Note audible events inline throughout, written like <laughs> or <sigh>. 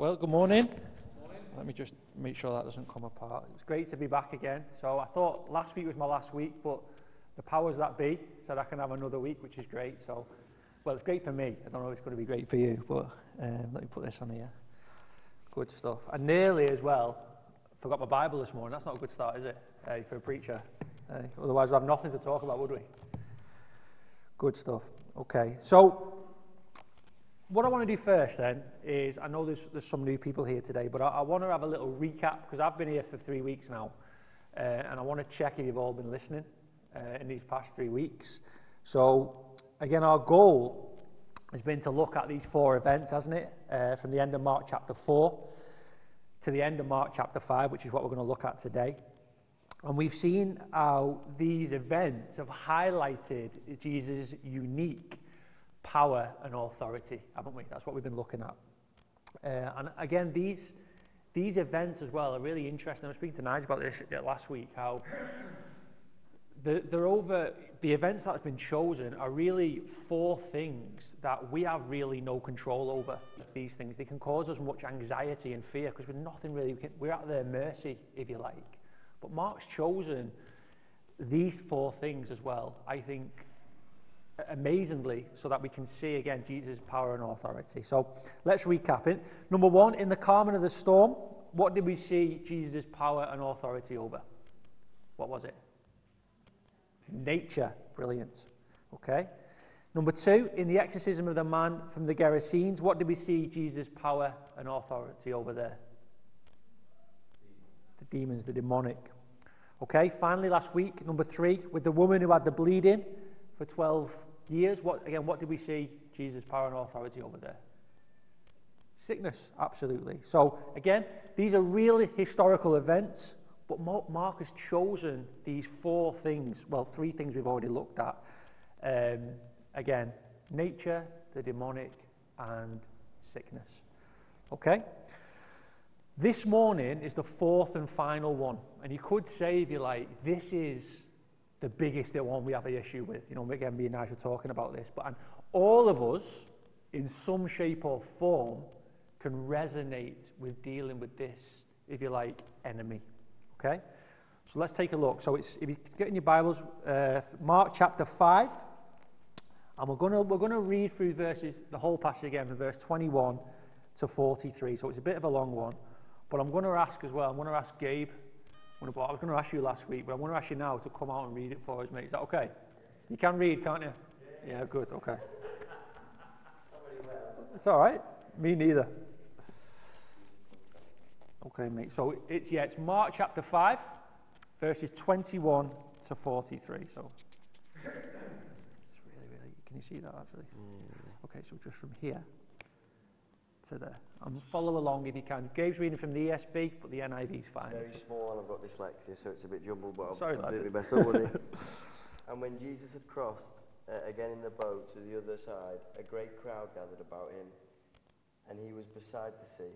Well, good morning. Let me just make sure that doesn't come apart. It's great to be back again. So I thought last week was my last week, but the powers that be said I can have another week, which is great. So, well, it's great for me. I don't know if it's going to be great for you, but um, let me put this on here. Good stuff. And nearly as well, forgot my Bible this morning. That's not a good start, is it, hey, for a preacher? Otherwise, we'd have nothing to talk about, would we? Good stuff. Okay, so what I want to do first then is I know there's, there's some new people here today, but I, I want to have a little recap because I've been here for three weeks now, uh, and I want to check if you've all been listening uh, in these past three weeks. So, again, our goal has been to look at these four events, hasn't it? Uh, from the end of Mark chapter 4 to the end of Mark chapter 5, which is what we're going to look at today. And we've seen how these events have highlighted Jesus' unique power and authority, haven't we? That's what we've been looking at. Uh, and again, these, these events as well are really interesting. I was speaking to Nigel about this last week, how the, they're over, the events that have been chosen are really four things that we have really no control over. These things, they can cause us much anxiety and fear because we're nothing really, we can, we're at their mercy, if you like. But Mark's chosen these four things as well, I think, amazingly so that we can see again Jesus' power and authority. So let's recap it. Number one, in the calming of the storm, what did we see Jesus' power and authority over? What was it? Nature. Brilliant. Okay. Number two, in the exorcism of the man from the Gerasenes, what did we see Jesus' power and authority over there? The demons, the demonic. Okay, finally, last week, number three, with the woman who had the bleeding for 12 years, what, again, what did we see Jesus' power and authority over there? Sickness, absolutely. So, again, these are really historical events, but Mark has chosen these four things, well, three things we've already looked at. Um, again, nature, the demonic, and sickness. Okay? This morning is the fourth and final one. And you could say, if you like, this is the biggest one we have an issue with. You know, again, me and Nigel talking about this. But and all of us, in some shape or form, can resonate with dealing with this, if you like, enemy. Okay? So let's take a look. So it's if you get in your Bibles, uh, Mark chapter 5. And we're going we're gonna read through verses, the whole passage again, from verse 21 to 43. So it's a bit of a long one. But I'm to ask as well, I'm to ask Gabe I was going to ask you last week, but I want to ask you now to come out and read it for us, mate. Is that okay? You can read, can't you? Yeah, good, okay. It's all right. Me neither. Okay, mate. So it's yeah, it's Mark chapter five, verses twenty-one to forty-three. So it's really, really. Can you see that actually? Mm. Okay, so just from here to there. And follow along if you can. Gabe's reading from the ESV, but the NIV's fine. Very small, and I've got dyslexia, so it's a bit jumbled, but Sorry, I'll do my best. Don't worry. <laughs> and when Jesus had crossed uh, again in the boat to the other side, a great crowd gathered about him, and he was beside the sea.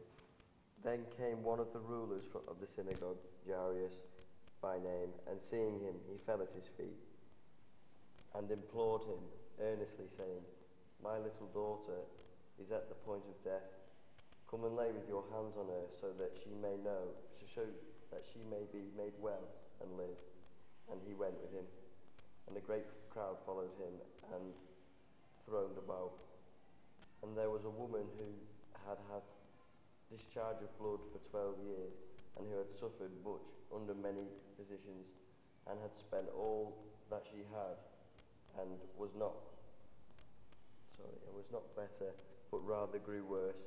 Then came one of the rulers of the synagogue, Jairus by name, and seeing him, he fell at his feet and implored him earnestly, saying, My little daughter is at the point of death. Come and lay with your hands on her so that she may know, to show that she may be made well and live. And he went with him. And a great crowd followed him and throned about. And there was a woman who had had discharge of blood for 12 years and who had suffered much under many physicians and had spent all that she had and was not sorry and was not better but rather grew worse.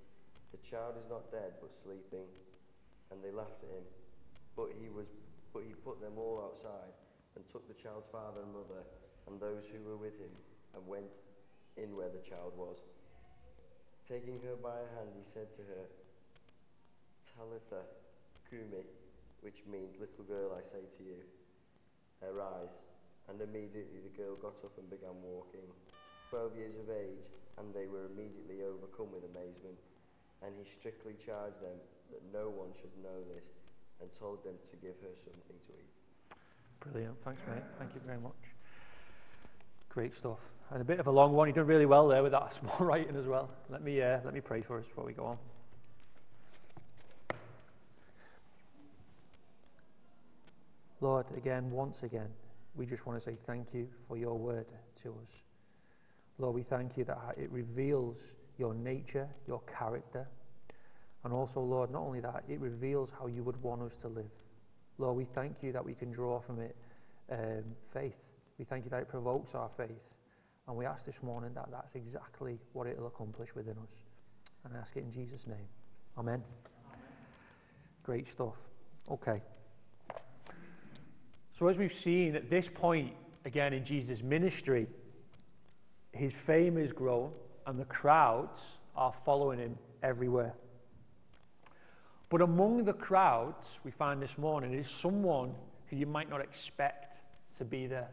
The child is not dead, but sleeping. And they laughed at him. But he, was, but he put them all outside and took the child's father and mother and those who were with him and went in where the child was. Taking her by her hand, he said to her, Talitha cumi, which means, Little girl, I say to you, arise. And immediately the girl got up and began walking. Twelve years of age, and they were immediately overcome with amazement. And he strictly charged them that no one should know this, and told them to give her something to eat. Brilliant. Thanks, mate. Thank you very much. Great stuff. And a bit of a long one. You've done really well there with that <laughs> small writing as well. Let me, uh, let me pray for us before we go on. Lord, again, once again, we just want to say thank you for your word to us. Lord, we thank you that it reveals your nature, your character, and also, Lord, not only that, it reveals how you would want us to live. Lord, we thank you that we can draw from it um, faith. We thank you that it provokes our faith. And we ask this morning that that's exactly what it'll accomplish within us. And I ask it in Jesus' name. Amen. Amen. Great stuff. Okay. So, as we've seen at this point, again in Jesus' ministry, his fame has grown and the crowds are following him everywhere. But among the crowds we find this morning is someone who you might not expect to be there.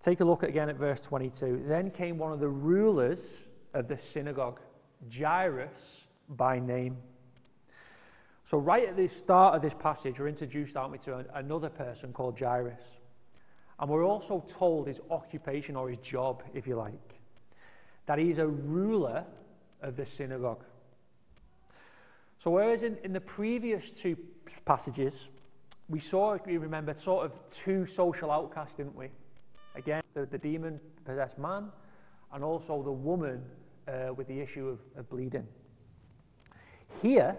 Take a look again at verse 22. Then came one of the rulers of the synagogue, Jairus by name. So, right at the start of this passage, we're introduced, aren't we, to another person called Jairus. And we're also told his occupation or his job, if you like, that he's a ruler of the synagogue. So, whereas in, in the previous two passages, we saw, we remembered, sort of two social outcasts, didn't we? Again, the, the demon possessed man, and also the woman uh, with the issue of, of bleeding. Here,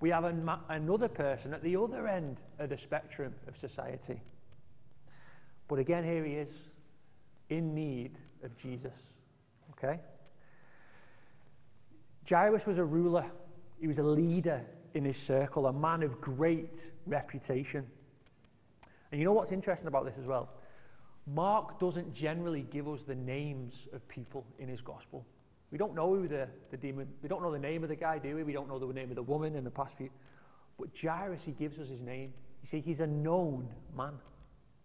we have another person at the other end of the spectrum of society. But again, here he is in need of Jesus. Okay? Jairus was a ruler he was a leader in his circle, a man of great reputation. And you know what's interesting about this as well? Mark doesn't generally give us the names of people in his gospel. We don't know who the, the demon, we don't know the name of the guy, do we? We don't know the name of the woman in the past few. But Jairus, he gives us his name. You see, he's a known man.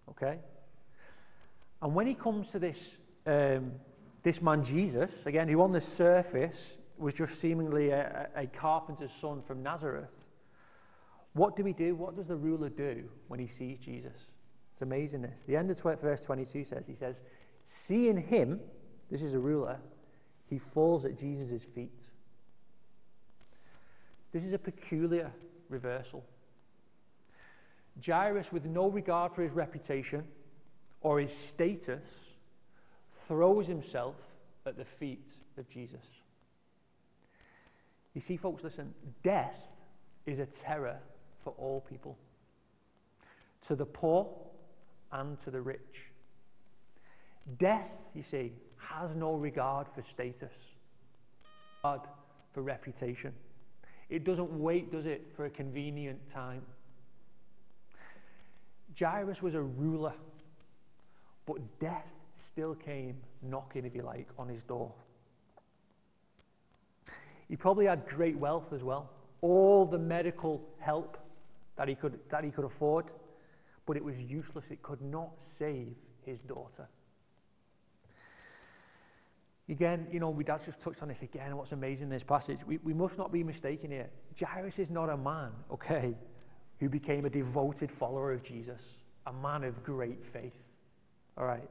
Okay? And when he comes to this, um, this man Jesus, again, who on the surface was just seemingly a, a carpenter's son from Nazareth. What do we do? What does the ruler do when he sees Jesus? It's amazing this. The end of verse 22 says, He says, Seeing him, this is a ruler, he falls at Jesus' feet. This is a peculiar reversal. Jairus, with no regard for his reputation or his status, throws himself at the feet of Jesus. You see, folks, listen, death is a terror for all people to the poor and to the rich. Death, you see, has no regard for status, but for reputation. It doesn't wait, does it, for a convenient time. Jairus was a ruler, but death still came knocking, if you like, on his door. He probably had great wealth as well, all the medical help that he could, that he could afford, but it was useless. It could not save his daughter. Again, you know, we dad just touched on this again. What's amazing in this passage, we, we must not be mistaken here. Jairus is not a man, okay, who became a devoted follower of Jesus, a man of great faith. All right.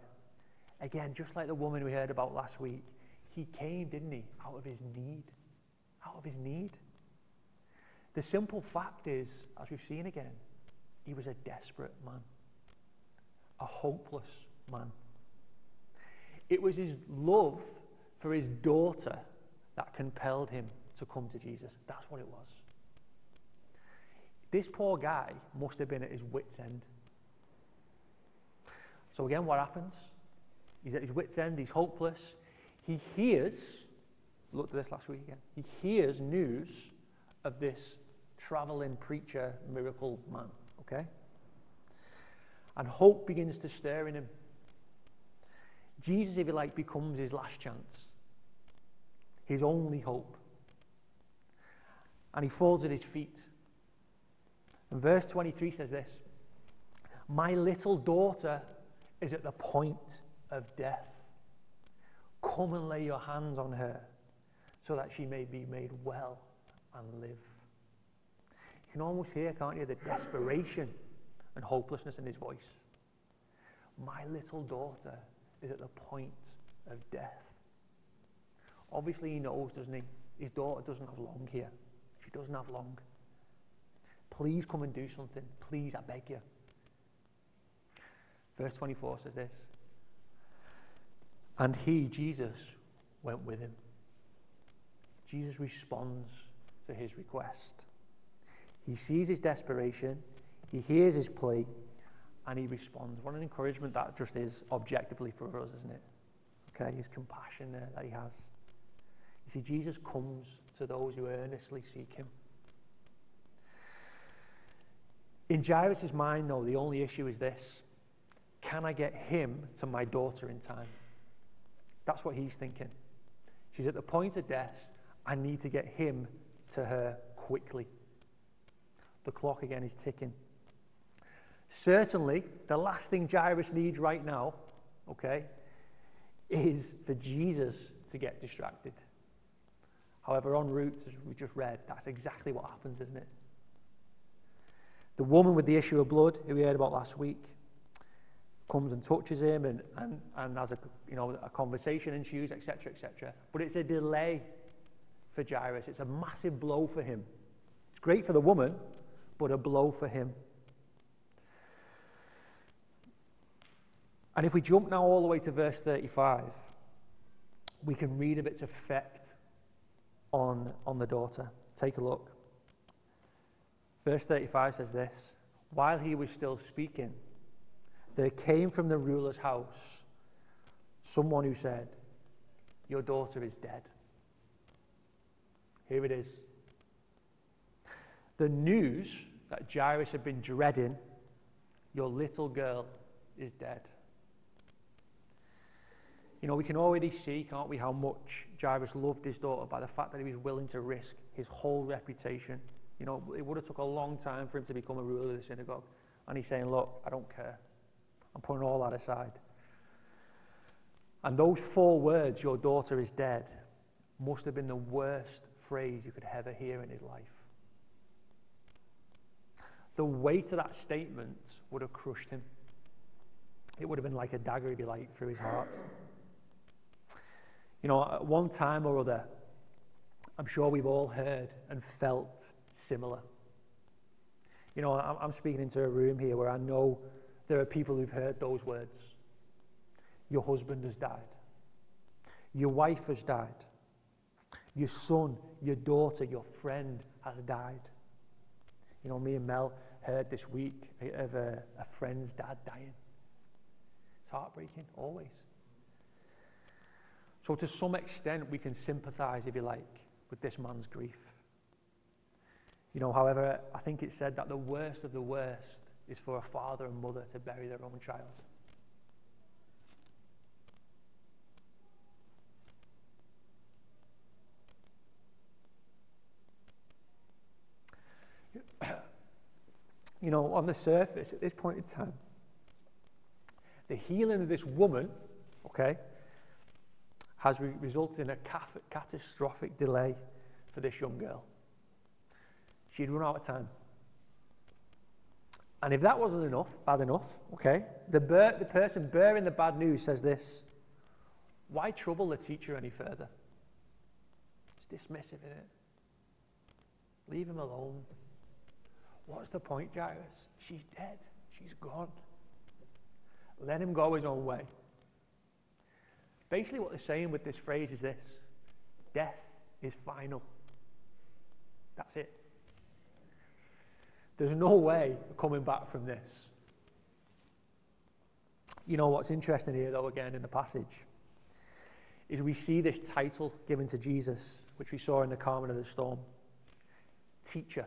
Again, just like the woman we heard about last week, he came, didn't he, out of his need. Out of his need. The simple fact is, as we've seen again, he was a desperate man, a hopeless man. It was his love for his daughter that compelled him to come to Jesus. That's what it was. This poor guy must have been at his wits' end. So, again, what happens? He's at his wits' end, he's hopeless. He hears, looked at this last week again, he hears news of this traveling preacher, miracle man, okay? And hope begins to stir in him. Jesus, if you like, becomes his last chance his only hope. And he falls at his feet. And verse 23 says this My little daughter is at the point of death. Come and lay your hands on her so that she may be made well and live. You can almost hear, can't you, the desperation and hopelessness in his voice. My little daughter is at the point of death. Obviously, he knows, doesn't he? His daughter doesn't have long here. She doesn't have long. Please come and do something. Please, I beg you. Verse 24 says this And he, Jesus, went with him. Jesus responds to his request. He sees his desperation, he hears his plea, and he responds. What an encouragement that just is objectively for us, isn't it? Okay, his compassion there that he has. You see, Jesus comes to those who earnestly seek him. In Jairus' mind, though, the only issue is this can I get him to my daughter in time? That's what he's thinking. She's at the point of death. I need to get him to her quickly. The clock again is ticking. Certainly, the last thing Jairus needs right now, okay, is for Jesus to get distracted. However, en route, as we just read, that's exactly what happens, isn't it? The woman with the issue of blood, who we heard about last week, comes and touches him and, and, and has a, you know, a conversation ensues, etc., etc. But it's a delay for Jairus. It's a massive blow for him. It's great for the woman, but a blow for him. And if we jump now all the way to verse 35, we can read of its effect on, on the daughter. Take a look. Verse 35 says this While he was still speaking, there came from the ruler's house someone who said, Your daughter is dead. Here it is. The news that Jairus had been dreading, Your little girl is dead. You know, we can already see, can't we, how much Jairus loved his daughter by the fact that he was willing to risk his whole reputation. You know, it would have took a long time for him to become a ruler of the synagogue. And he's saying, look, I don't care. I'm putting all that aside. And those four words, your daughter is dead, must have been the worst phrase you could ever hear in his life. The weight of that statement would have crushed him. It would have been like a dagger, if you like, through his heart. You know, at one time or other, I'm sure we've all heard and felt similar. You know, I'm speaking into a room here where I know there are people who've heard those words. Your husband has died. Your wife has died. Your son, your daughter, your friend has died. You know, me and Mel heard this week of a, a friend's dad dying. It's heartbreaking, always. So, to some extent, we can sympathize, if you like, with this man's grief. You know, however, I think it's said that the worst of the worst is for a father and mother to bury their own child. <clears throat> You know, on the surface, at this point in time, the healing of this woman, okay, has re- resulted in a catastrophic delay for this young girl. She'd run out of time. And if that wasn't enough, bad enough, okay, the, bear, the person bearing the bad news says this Why trouble the teacher any further? It's dismissive, isn't it? Leave him alone. What's the point, Jairus? She's dead. She's gone. Let him go his own way. Basically, what they're saying with this phrase is this death is final. That's it. There's no way of coming back from this. You know what's interesting here, though, again, in the passage, is we see this title given to Jesus, which we saw in the calming of the storm Teacher.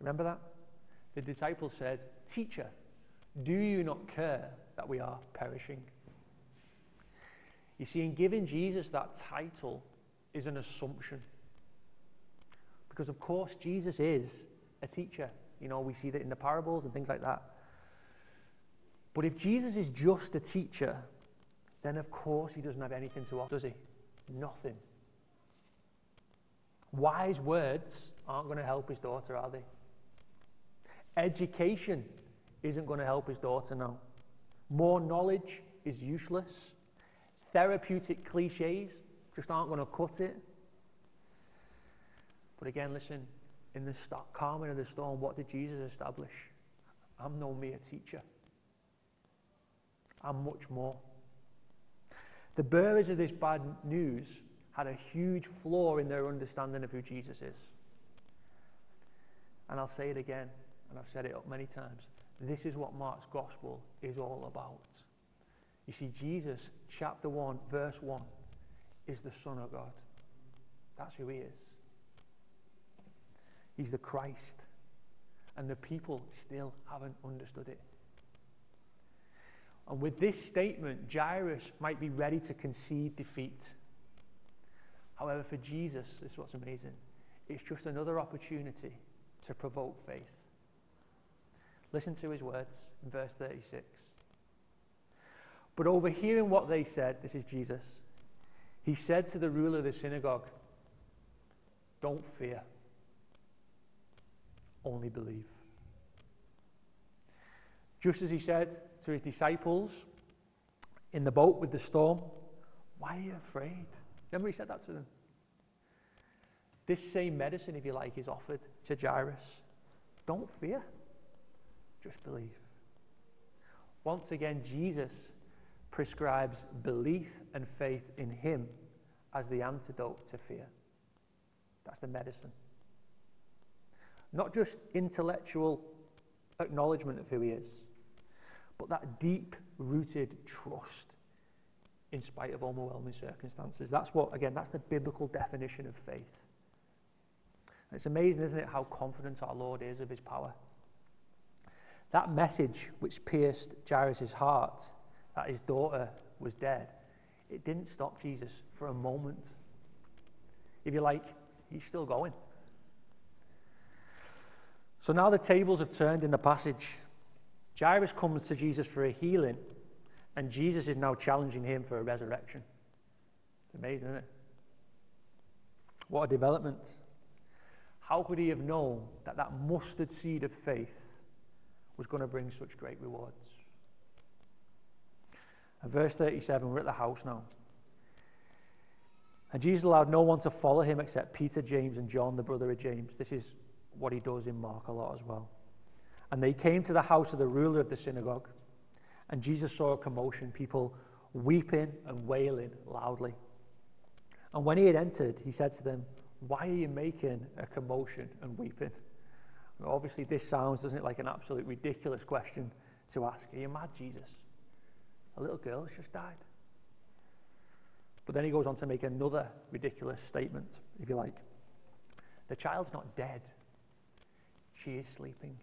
Remember that? The disciples said, Teacher, do you not care that we are perishing? You see, in giving Jesus that title is an assumption. Because, of course, Jesus is a teacher. You know, we see that in the parables and things like that. But if Jesus is just a teacher, then of course he doesn't have anything to offer, does he? Nothing. Wise words aren't going to help his daughter, are they? Education isn't going to help his daughter now. More knowledge is useless. Therapeutic cliches just aren't going to cut it. But again, listen, in the calming of the storm, what did Jesus establish? I'm no mere teacher. I'm much more. The bearers of this bad news had a huge flaw in their understanding of who Jesus is. And I'll say it again, and I've said it up many times. This is what Mark's gospel is all about. You see, Jesus, chapter 1, verse 1, is the Son of God. That's who he is. He's the Christ. And the people still haven't understood it. And with this statement, Jairus might be ready to concede defeat. However, for Jesus, this is what's amazing. It's just another opportunity to provoke faith. Listen to his words in verse 36. But overhearing what they said, this is Jesus, he said to the ruler of the synagogue, Don't fear, only believe. Just as he said to his disciples in the boat with the storm, Why are you afraid? Remember, he said that to them. This same medicine, if you like, is offered to Jairus. Don't fear, just believe. Once again, Jesus prescribes belief and faith in him as the antidote to fear. That's the medicine. Not just intellectual acknowledgement of who he is, but that deep rooted trust in spite of overwhelming circumstances. That's what, again, that's the biblical definition of faith. It's amazing, isn't it, how confident our Lord is of his power. That message which pierced Jairus' heart, that his daughter was dead, it didn't stop Jesus for a moment. If you like, he's still going. So now the tables have turned in the passage. Jairus comes to Jesus for a healing, and Jesus is now challenging him for a resurrection. It's amazing, isn't it? What a development. How could he have known that that mustard seed of faith was going to bring such great rewards? And verse 37, we're at the house now. And Jesus allowed no one to follow him except Peter, James, and John, the brother of James. This is what he does in Mark a lot as well. And they came to the house of the ruler of the synagogue. And Jesus saw a commotion, people weeping and wailing loudly. And when he had entered, he said to them, Why are you making a commotion and weeping? Well, obviously, this sounds, doesn't it, like an absolute ridiculous question to ask. Are you mad, Jesus? A little girl has just died. But then he goes on to make another ridiculous statement, if you like. The child's not dead, she is sleeping.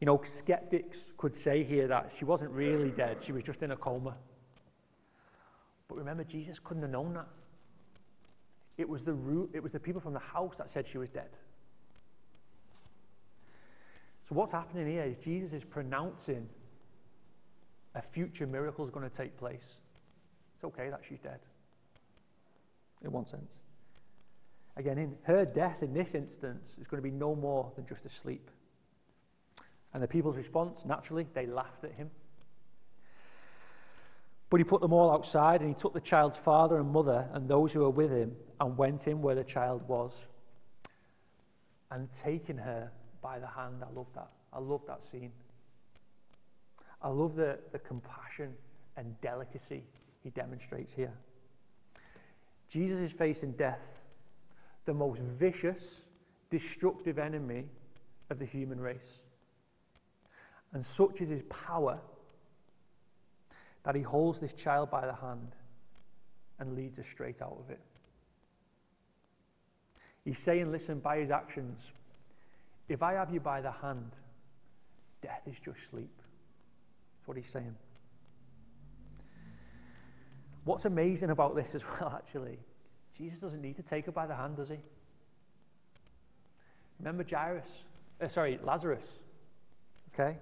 You know, skeptics could say here that she wasn't really dead, she was just in a coma. But remember, Jesus couldn't have known that. It was the root, it was the people from the house that said she was dead. So what's happening here is Jesus is pronouncing a future miracle is going to take place. It's okay that she's dead, in one sense. Again, in her death in this instance is going to be no more than just a sleep. And the people's response, naturally, they laughed at him. But he put them all outside and he took the child's father and mother and those who were with him and went in where the child was. And taking her by the hand, I love that. I love that scene. I love the, the compassion and delicacy he demonstrates here. Jesus is facing death, the most vicious, destructive enemy of the human race. And such is his power that he holds this child by the hand and leads us straight out of it. He's saying, listen, by his actions, if I have you by the hand, death is just sleep. That's what he's saying. What's amazing about this as well, <laughs> actually, Jesus doesn't need to take her by the hand, does he? Remember Jairus? Uh, sorry, Lazarus. Okay?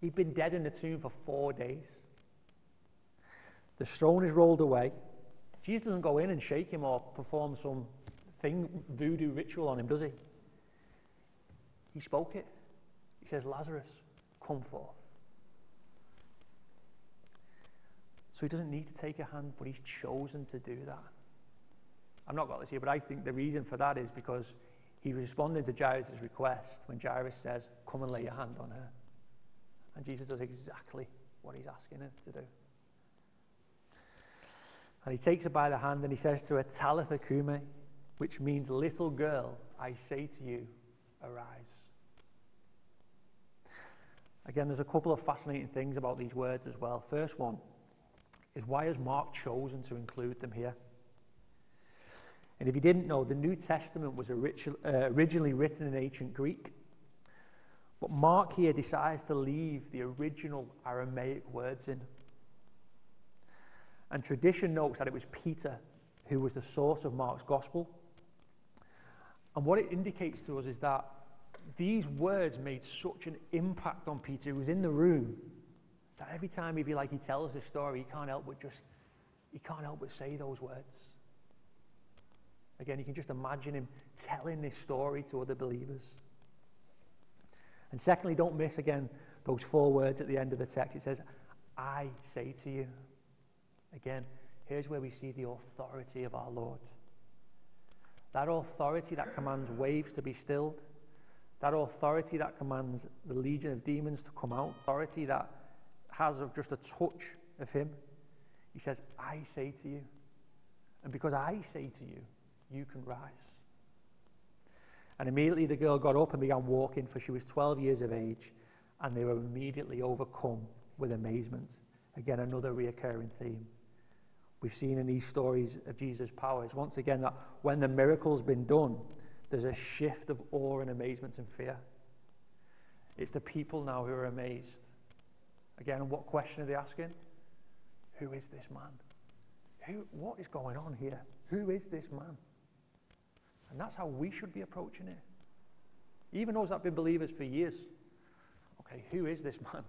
He'd been dead in the tomb for four days. The stone is rolled away. Jesus doesn't go in and shake him or perform some thing, voodoo ritual on him, does he? He spoke it. He says, Lazarus, come forth. So he doesn't need to take a hand, but he's chosen to do that. I've not got this here, but I think the reason for that is because he's responding to Jairus' request when Jairus says, Come and lay your hand on her. And Jesus does exactly what he's asking him to do. And he takes her by the hand and he says to her, Talitha cumi, which means, Little girl, I say to you, arise. Again, there's a couple of fascinating things about these words as well. First one is why has Mark chosen to include them here? And if you didn't know, the New Testament was uh, originally written in ancient Greek. But Mark here decides to leave the original Aramaic words in. And tradition notes that it was Peter who was the source of Mark's gospel. And what it indicates to us is that these words made such an impact on Peter, who was in the room, that every time he feel like he tells this story, he can't help but just he can't help but say those words. Again, you can just imagine him telling this story to other believers. And secondly, don't miss again those four words at the end of the text. It says, I say to you. Again, here's where we see the authority of our Lord. That authority that commands waves to be stilled, that authority that commands the legion of demons to come out, authority that has of just a touch of Him. He says, I say to you. And because I say to you, you can rise. And immediately the girl got up and began walking, for she was 12 years of age, and they were immediately overcome with amazement. Again, another reoccurring theme. We've seen in these stories of Jesus' powers, once again, that when the miracle's been done, there's a shift of awe and amazement and fear. It's the people now who are amazed. Again, what question are they asking? Who is this man? Who, what is going on here? Who is this man? And that's how we should be approaching it. Even those that have been believers for years. Okay, who is this man?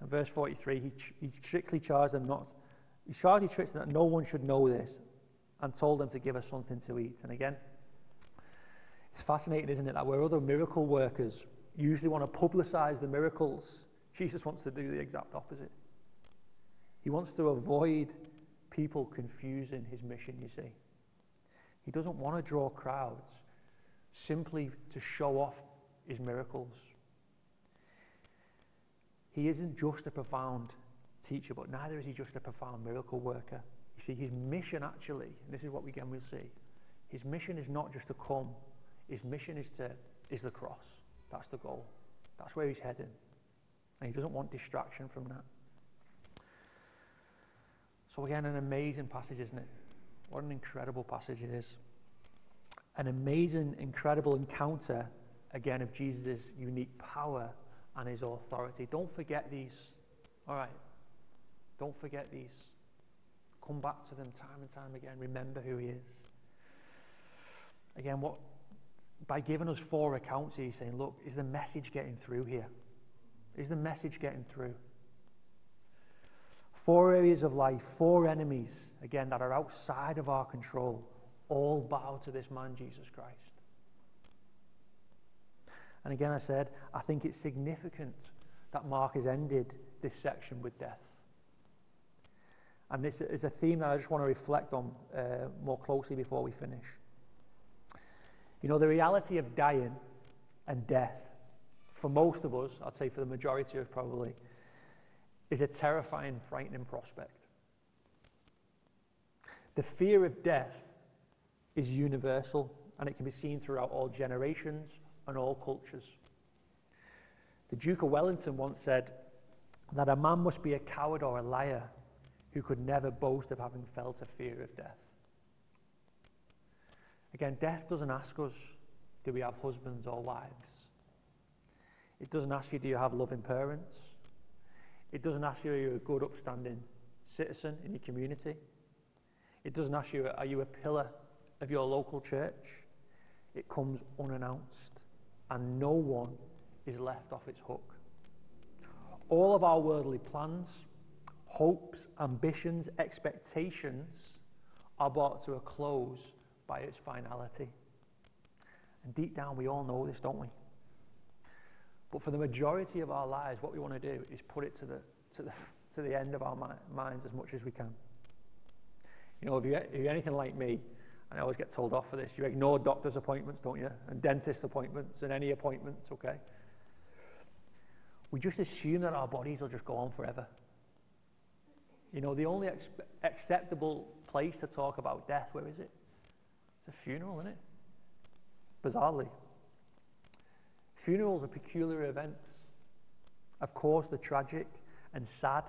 And verse 43, he, he strictly charged them not, he charged the tricks that no one should know this and told them to give us something to eat. And again, it's fascinating, isn't it, that where other miracle workers usually want to publicize the miracles, Jesus wants to do the exact opposite. He wants to avoid people confusing his mission, you see. He doesn't want to draw crowds simply to show off his miracles. He isn't just a profound teacher, but neither is he just a profound miracle worker. You see, his mission actually, and this is what we again will see, his mission is not just to come, his mission is to is the cross. That's the goal. That's where he's heading. And he doesn't want distraction from that. So, again, an amazing passage, isn't it? What an incredible passage it is. An amazing, incredible encounter, again, of Jesus' unique power and his authority. Don't forget these. All right. Don't forget these. Come back to them time and time again. Remember who he is. Again, what by giving us four accounts, he's saying, look, is the message getting through here? Is the message getting through? Four areas of life, four enemies, again, that are outside of our control, all bow to this man, Jesus Christ. And again, I said, I think it's significant that Mark has ended this section with death. And this is a theme that I just want to reflect on uh, more closely before we finish. You know, the reality of dying and death, for most of us, I'd say for the majority of probably, is a terrifying, frightening prospect. The fear of death is universal and it can be seen throughout all generations and all cultures. The Duke of Wellington once said that a man must be a coward or a liar who could never boast of having felt a fear of death. Again, death doesn't ask us, do we have husbands or wives? It doesn't ask you, do you have loving parents? It doesn't ask you, are you a good, upstanding citizen in your community? It doesn't ask you, are you a pillar of your local church? It comes unannounced, and no one is left off its hook. All of our worldly plans, hopes, ambitions, expectations are brought to a close by its finality. And deep down, we all know this, don't we? But for the majority of our lives, what we want to do is put it to the, to the, to the end of our mi- minds as much as we can. You know, if, you, if you're anything like me, and I always get told off for this, you ignore doctor's appointments, don't you? And dentist appointments and any appointments, okay? We just assume that our bodies will just go on forever. You know, the only ex- acceptable place to talk about death, where is it? It's a funeral, isn't it? Bizarrely. Funerals are peculiar events. Of course, they're tragic and sad.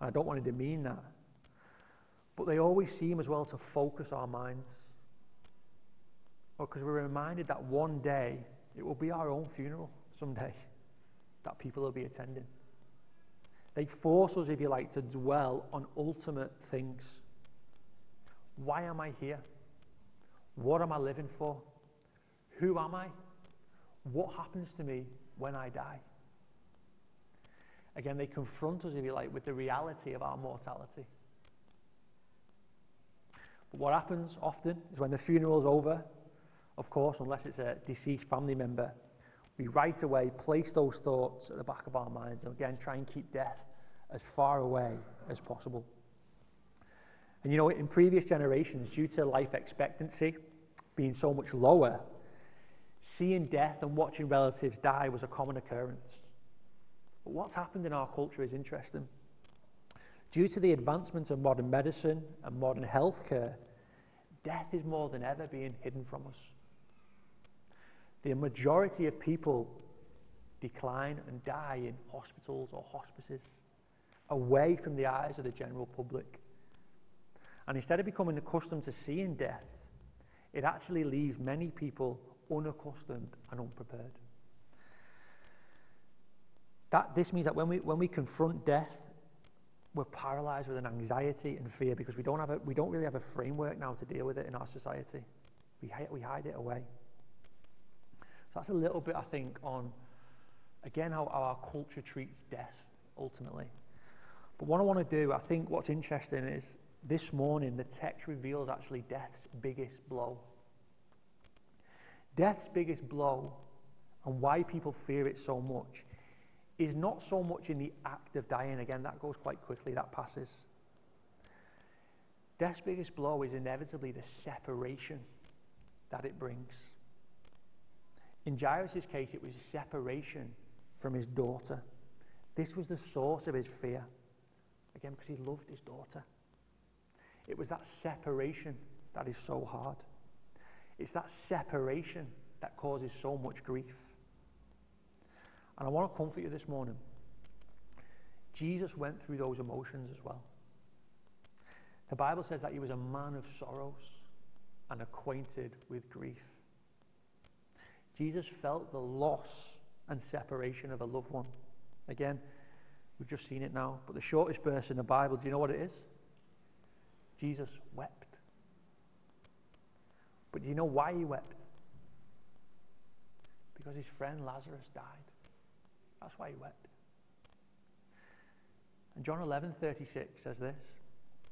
And I don't want to demean that. But they always seem as well to focus our minds. Because we're reminded that one day it will be our own funeral someday <laughs> that people will be attending. They force us, if you like, to dwell on ultimate things. Why am I here? What am I living for? Who am I? What happens to me when I die? Again, they confront us, if you like, with the reality of our mortality. But what happens often is when the funeral's over, of course, unless it's a deceased family member, we right away place those thoughts at the back of our minds and again try and keep death as far away as possible. And you know, in previous generations, due to life expectancy being so much lower, seeing death and watching relatives die was a common occurrence. But what's happened in our culture is interesting. Due to the advancement of modern medicine and modern healthcare, death is more than ever being hidden from us. The majority of people decline and die in hospitals or hospices, away from the eyes of the general public. And instead of becoming accustomed to seeing death, it actually leaves many people unaccustomed and unprepared. That, this means that when we, when we confront death, we're paralyzed with an anxiety and fear because we don't, have a, we don't really have a framework now to deal with it in our society. We, we hide it away. So that's a little bit, I think, on, again, how, how our culture treats death, ultimately. But what I want to do, I think what's interesting is this morning the text reveals actually death's biggest blow. Death's biggest blow and why people fear it so much is not so much in the act of dying. Again, that goes quite quickly, that passes. Death's biggest blow is inevitably the separation that it brings. In Jairus' case, it was separation from his daughter. This was the source of his fear. Again, because he loved his daughter. It was that separation that is so hard. It's that separation that causes so much grief. And I want to comfort you this morning. Jesus went through those emotions as well. The Bible says that he was a man of sorrows and acquainted with grief. Jesus felt the loss and separation of a loved one. Again, we've just seen it now, but the shortest verse in the Bible, do you know what it is? Jesus wept. But do you know why he wept? Because his friend Lazarus died. That's why he wept. And John 11 36 says this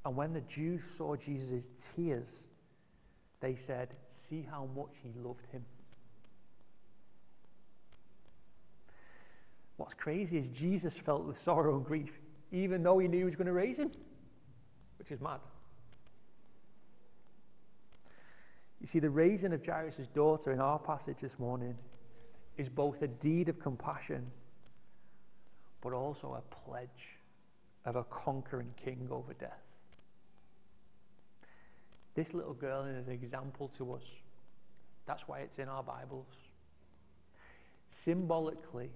And when the Jews saw Jesus' tears, they said, See how much he loved him. What's crazy is Jesus felt the sorrow and grief, even though he knew he was going to raise him, which is mad. You see, the raising of Jairus' daughter in our passage this morning is both a deed of compassion, but also a pledge of a conquering king over death. This little girl is an example to us. That's why it's in our Bibles. Symbolically,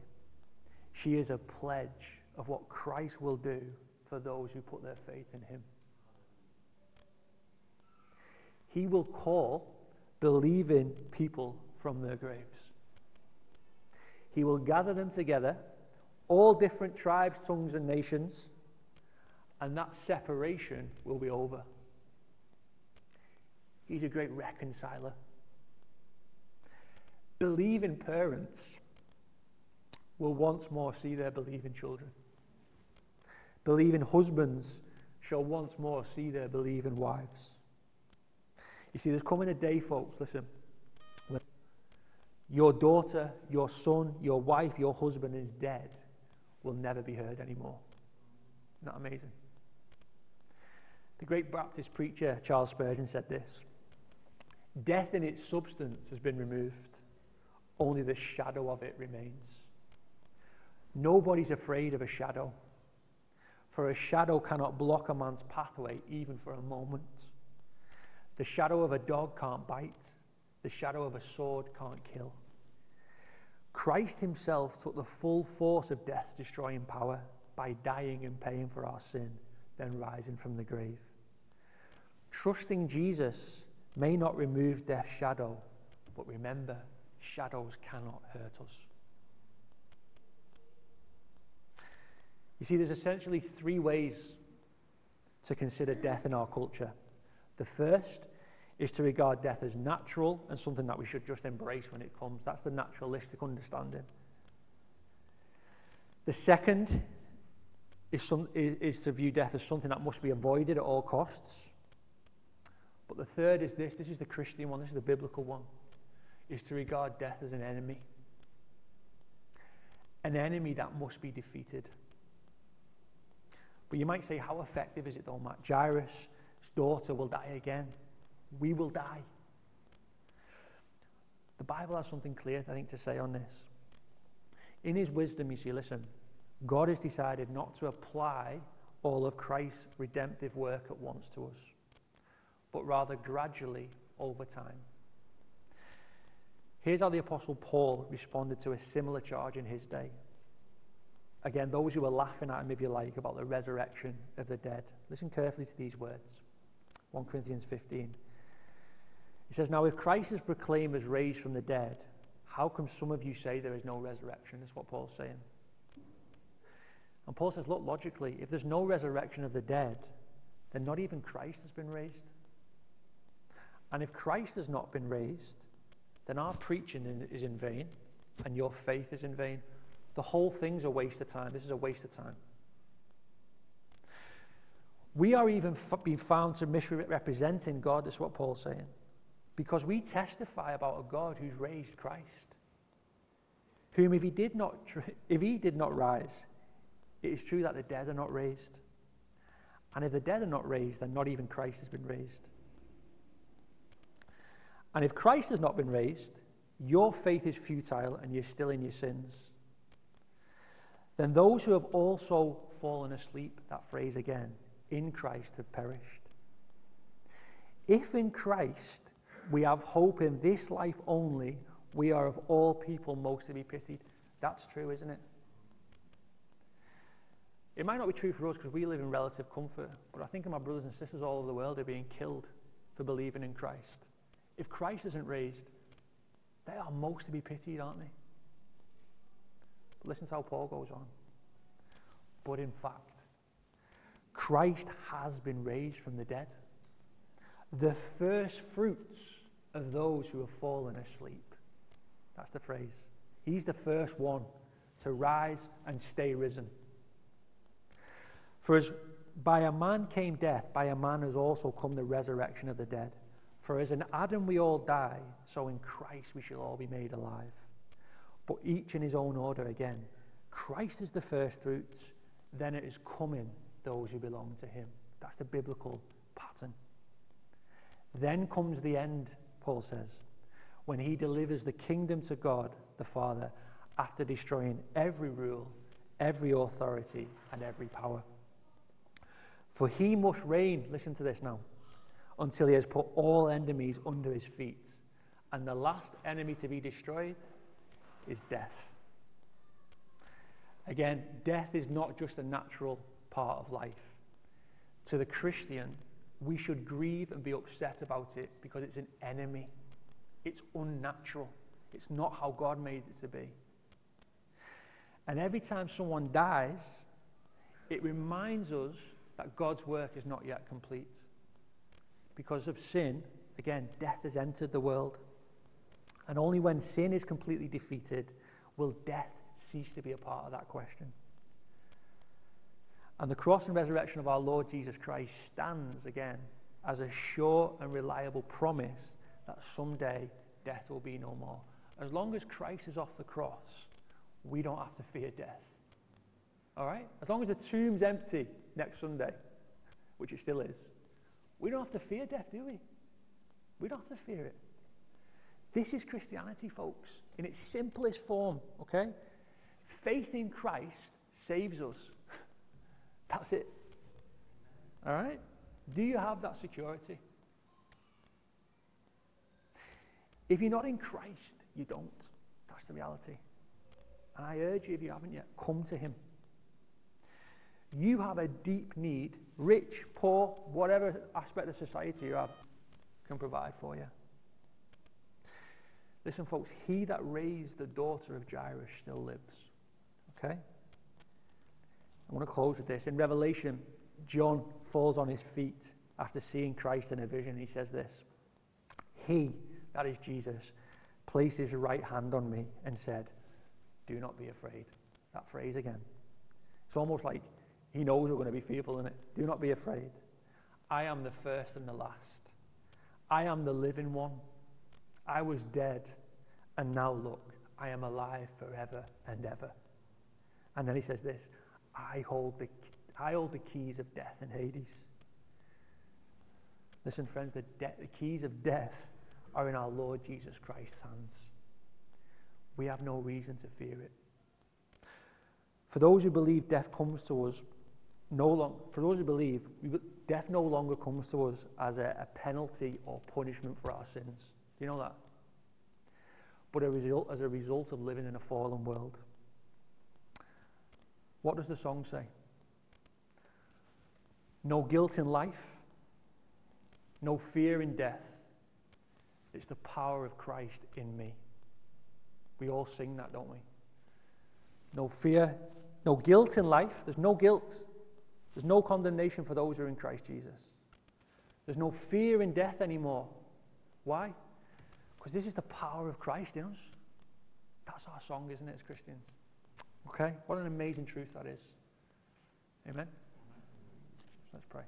she is a pledge of what Christ will do for those who put their faith in him. He will call believing people from their graves. He will gather them together, all different tribes, tongues, and nations, and that separation will be over. He's a great reconciler. Believing parents will once more see their believing children. Believing husbands shall once more see their believing wives. You see, there's coming a day, folks, listen, your daughter, your son, your wife, your husband is dead will never be heard anymore. Isn't that amazing? The great Baptist preacher Charles Spurgeon said this Death in its substance has been removed, only the shadow of it remains. Nobody's afraid of a shadow, for a shadow cannot block a man's pathway even for a moment. The shadow of a dog can't bite, the shadow of a sword can't kill. Christ himself took the full force of death's destroying power by dying and paying for our sin, then rising from the grave. Trusting Jesus may not remove death's shadow, but remember, shadows cannot hurt us. You see, there's essentially three ways to consider death in our culture. The first is to regard death as natural and something that we should just embrace when it comes. That's the naturalistic understanding. The second is, some, is, is to view death as something that must be avoided at all costs. But the third is this this is the Christian one, this is the biblical one, is to regard death as an enemy. An enemy that must be defeated. But you might say, how effective is it though, Matt? Jairus' daughter will die again. We will die. The Bible has something clear, I think, to say on this. In his wisdom, you see, listen, God has decided not to apply all of Christ's redemptive work at once to us, but rather gradually over time. Here's how the Apostle Paul responded to a similar charge in his day. Again, those who were laughing at him, if you like, about the resurrection of the dead. Listen carefully to these words 1 Corinthians 15. He says, Now, if Christ is proclaimed as raised from the dead, how come some of you say there is no resurrection? That's what Paul's saying. And Paul says, Look, logically, if there's no resurrection of the dead, then not even Christ has been raised. And if Christ has not been raised, then our preaching is in vain and your faith is in vain. The whole thing's a waste of time. This is a waste of time. We are even f- being found to misrepresenting God. That's what Paul's saying. Because we testify about a God who's raised Christ, whom if he did not, tr- if he did not rise, it is true that the dead are not raised. And if the dead are not raised, then not even Christ has been raised. And if Christ has not been raised, your faith is futile and you're still in your sins. Then those who have also fallen asleep, that phrase again, in Christ have perished. If in Christ we have hope in this life only, we are of all people most to be pitied. That's true, isn't it? It might not be true for us because we live in relative comfort, but I think of my brothers and sisters all over the world are being killed for believing in Christ. If Christ isn't raised, they are most to be pitied, aren't they? But listen to how Paul goes on. But in fact, Christ has been raised from the dead, the first fruits of those who have fallen asleep. That's the phrase. He's the first one to rise and stay risen. For as by a man came death, by a man has also come the resurrection of the dead. For as in Adam we all die, so in Christ we shall all be made alive. But each in his own order again. Christ is the first fruits, then it is coming those who belong to him. That's the biblical pattern. Then comes the end, Paul says, when he delivers the kingdom to God the Father after destroying every rule, every authority, and every power. For he must reign, listen to this now, until he has put all enemies under his feet. And the last enemy to be destroyed is death. Again, death is not just a natural part of life. To the Christian, we should grieve and be upset about it because it's an enemy. It's unnatural. It's not how God made it to be. And every time someone dies, it reminds us that God's work is not yet complete. Because of sin, again, death has entered the world. And only when sin is completely defeated will death cease to be a part of that question. And the cross and resurrection of our Lord Jesus Christ stands again as a sure and reliable promise that someday death will be no more. As long as Christ is off the cross, we don't have to fear death. All right? As long as the tomb's empty next Sunday, which it still is, we don't have to fear death, do we? We don't have to fear it. This is Christianity, folks, in its simplest form, okay? Faith in Christ saves us. That's it. All right? Do you have that security? If you're not in Christ, you don't. That's the reality. And I urge you, if you haven't yet, come to Him. You have a deep need, rich, poor, whatever aspect of society you have, can provide for you. Listen, folks, he that raised the daughter of Jairus still lives. Okay? I want to close with this. In Revelation, John falls on his feet after seeing Christ in a vision. He says this He, that is Jesus, placed his right hand on me and said, Do not be afraid. That phrase again. It's almost like he knows we're going to be fearful in it. Do not be afraid. I am the first and the last. I am the living one. I was dead, and now look, I am alive forever and ever. And then he says this I hold the, I hold the keys of death and Hades. Listen, friends, the, de- the keys of death are in our Lord Jesus Christ's hands. We have no reason to fear it. For those who believe death comes to us, no long, for those who believe, death no longer comes to us as a, a penalty or punishment for our sins. Do you know that? But a result, as a result of living in a fallen world. What does the song say? No guilt in life, no fear in death. It's the power of Christ in me. We all sing that, don't we? No fear, no guilt in life. There's no guilt. There's no condemnation for those who are in Christ Jesus. There's no fear in death anymore. Why? Because this is the power of Christ in us. That's our song, isn't it, as Christians? Okay? What an amazing truth that is. Amen? Let's pray.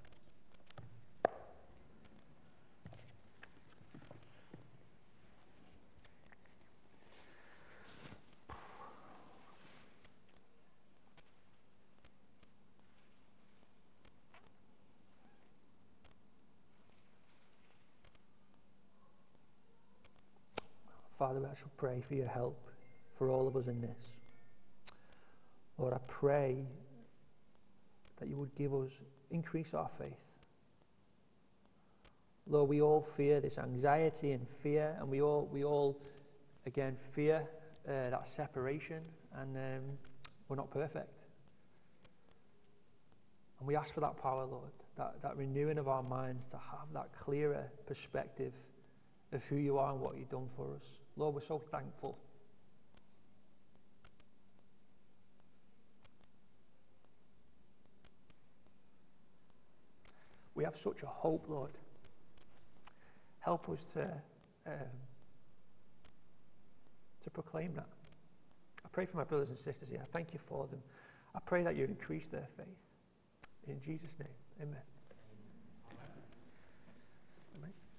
Father, I shall pray for your help for all of us in this. Lord, I pray that you would give us, increase our faith. Lord, we all fear this anxiety and fear, and we all, we all again, fear uh, that separation, and um, we're not perfect. And we ask for that power, Lord, that, that renewing of our minds to have that clearer perspective of who you are and what you've done for us. Lord, we're so thankful. We have such a hope, Lord. Help us to, um, to proclaim that. I pray for my brothers and sisters here. I thank you for them. I pray that you increase their faith. In Jesus' name, amen.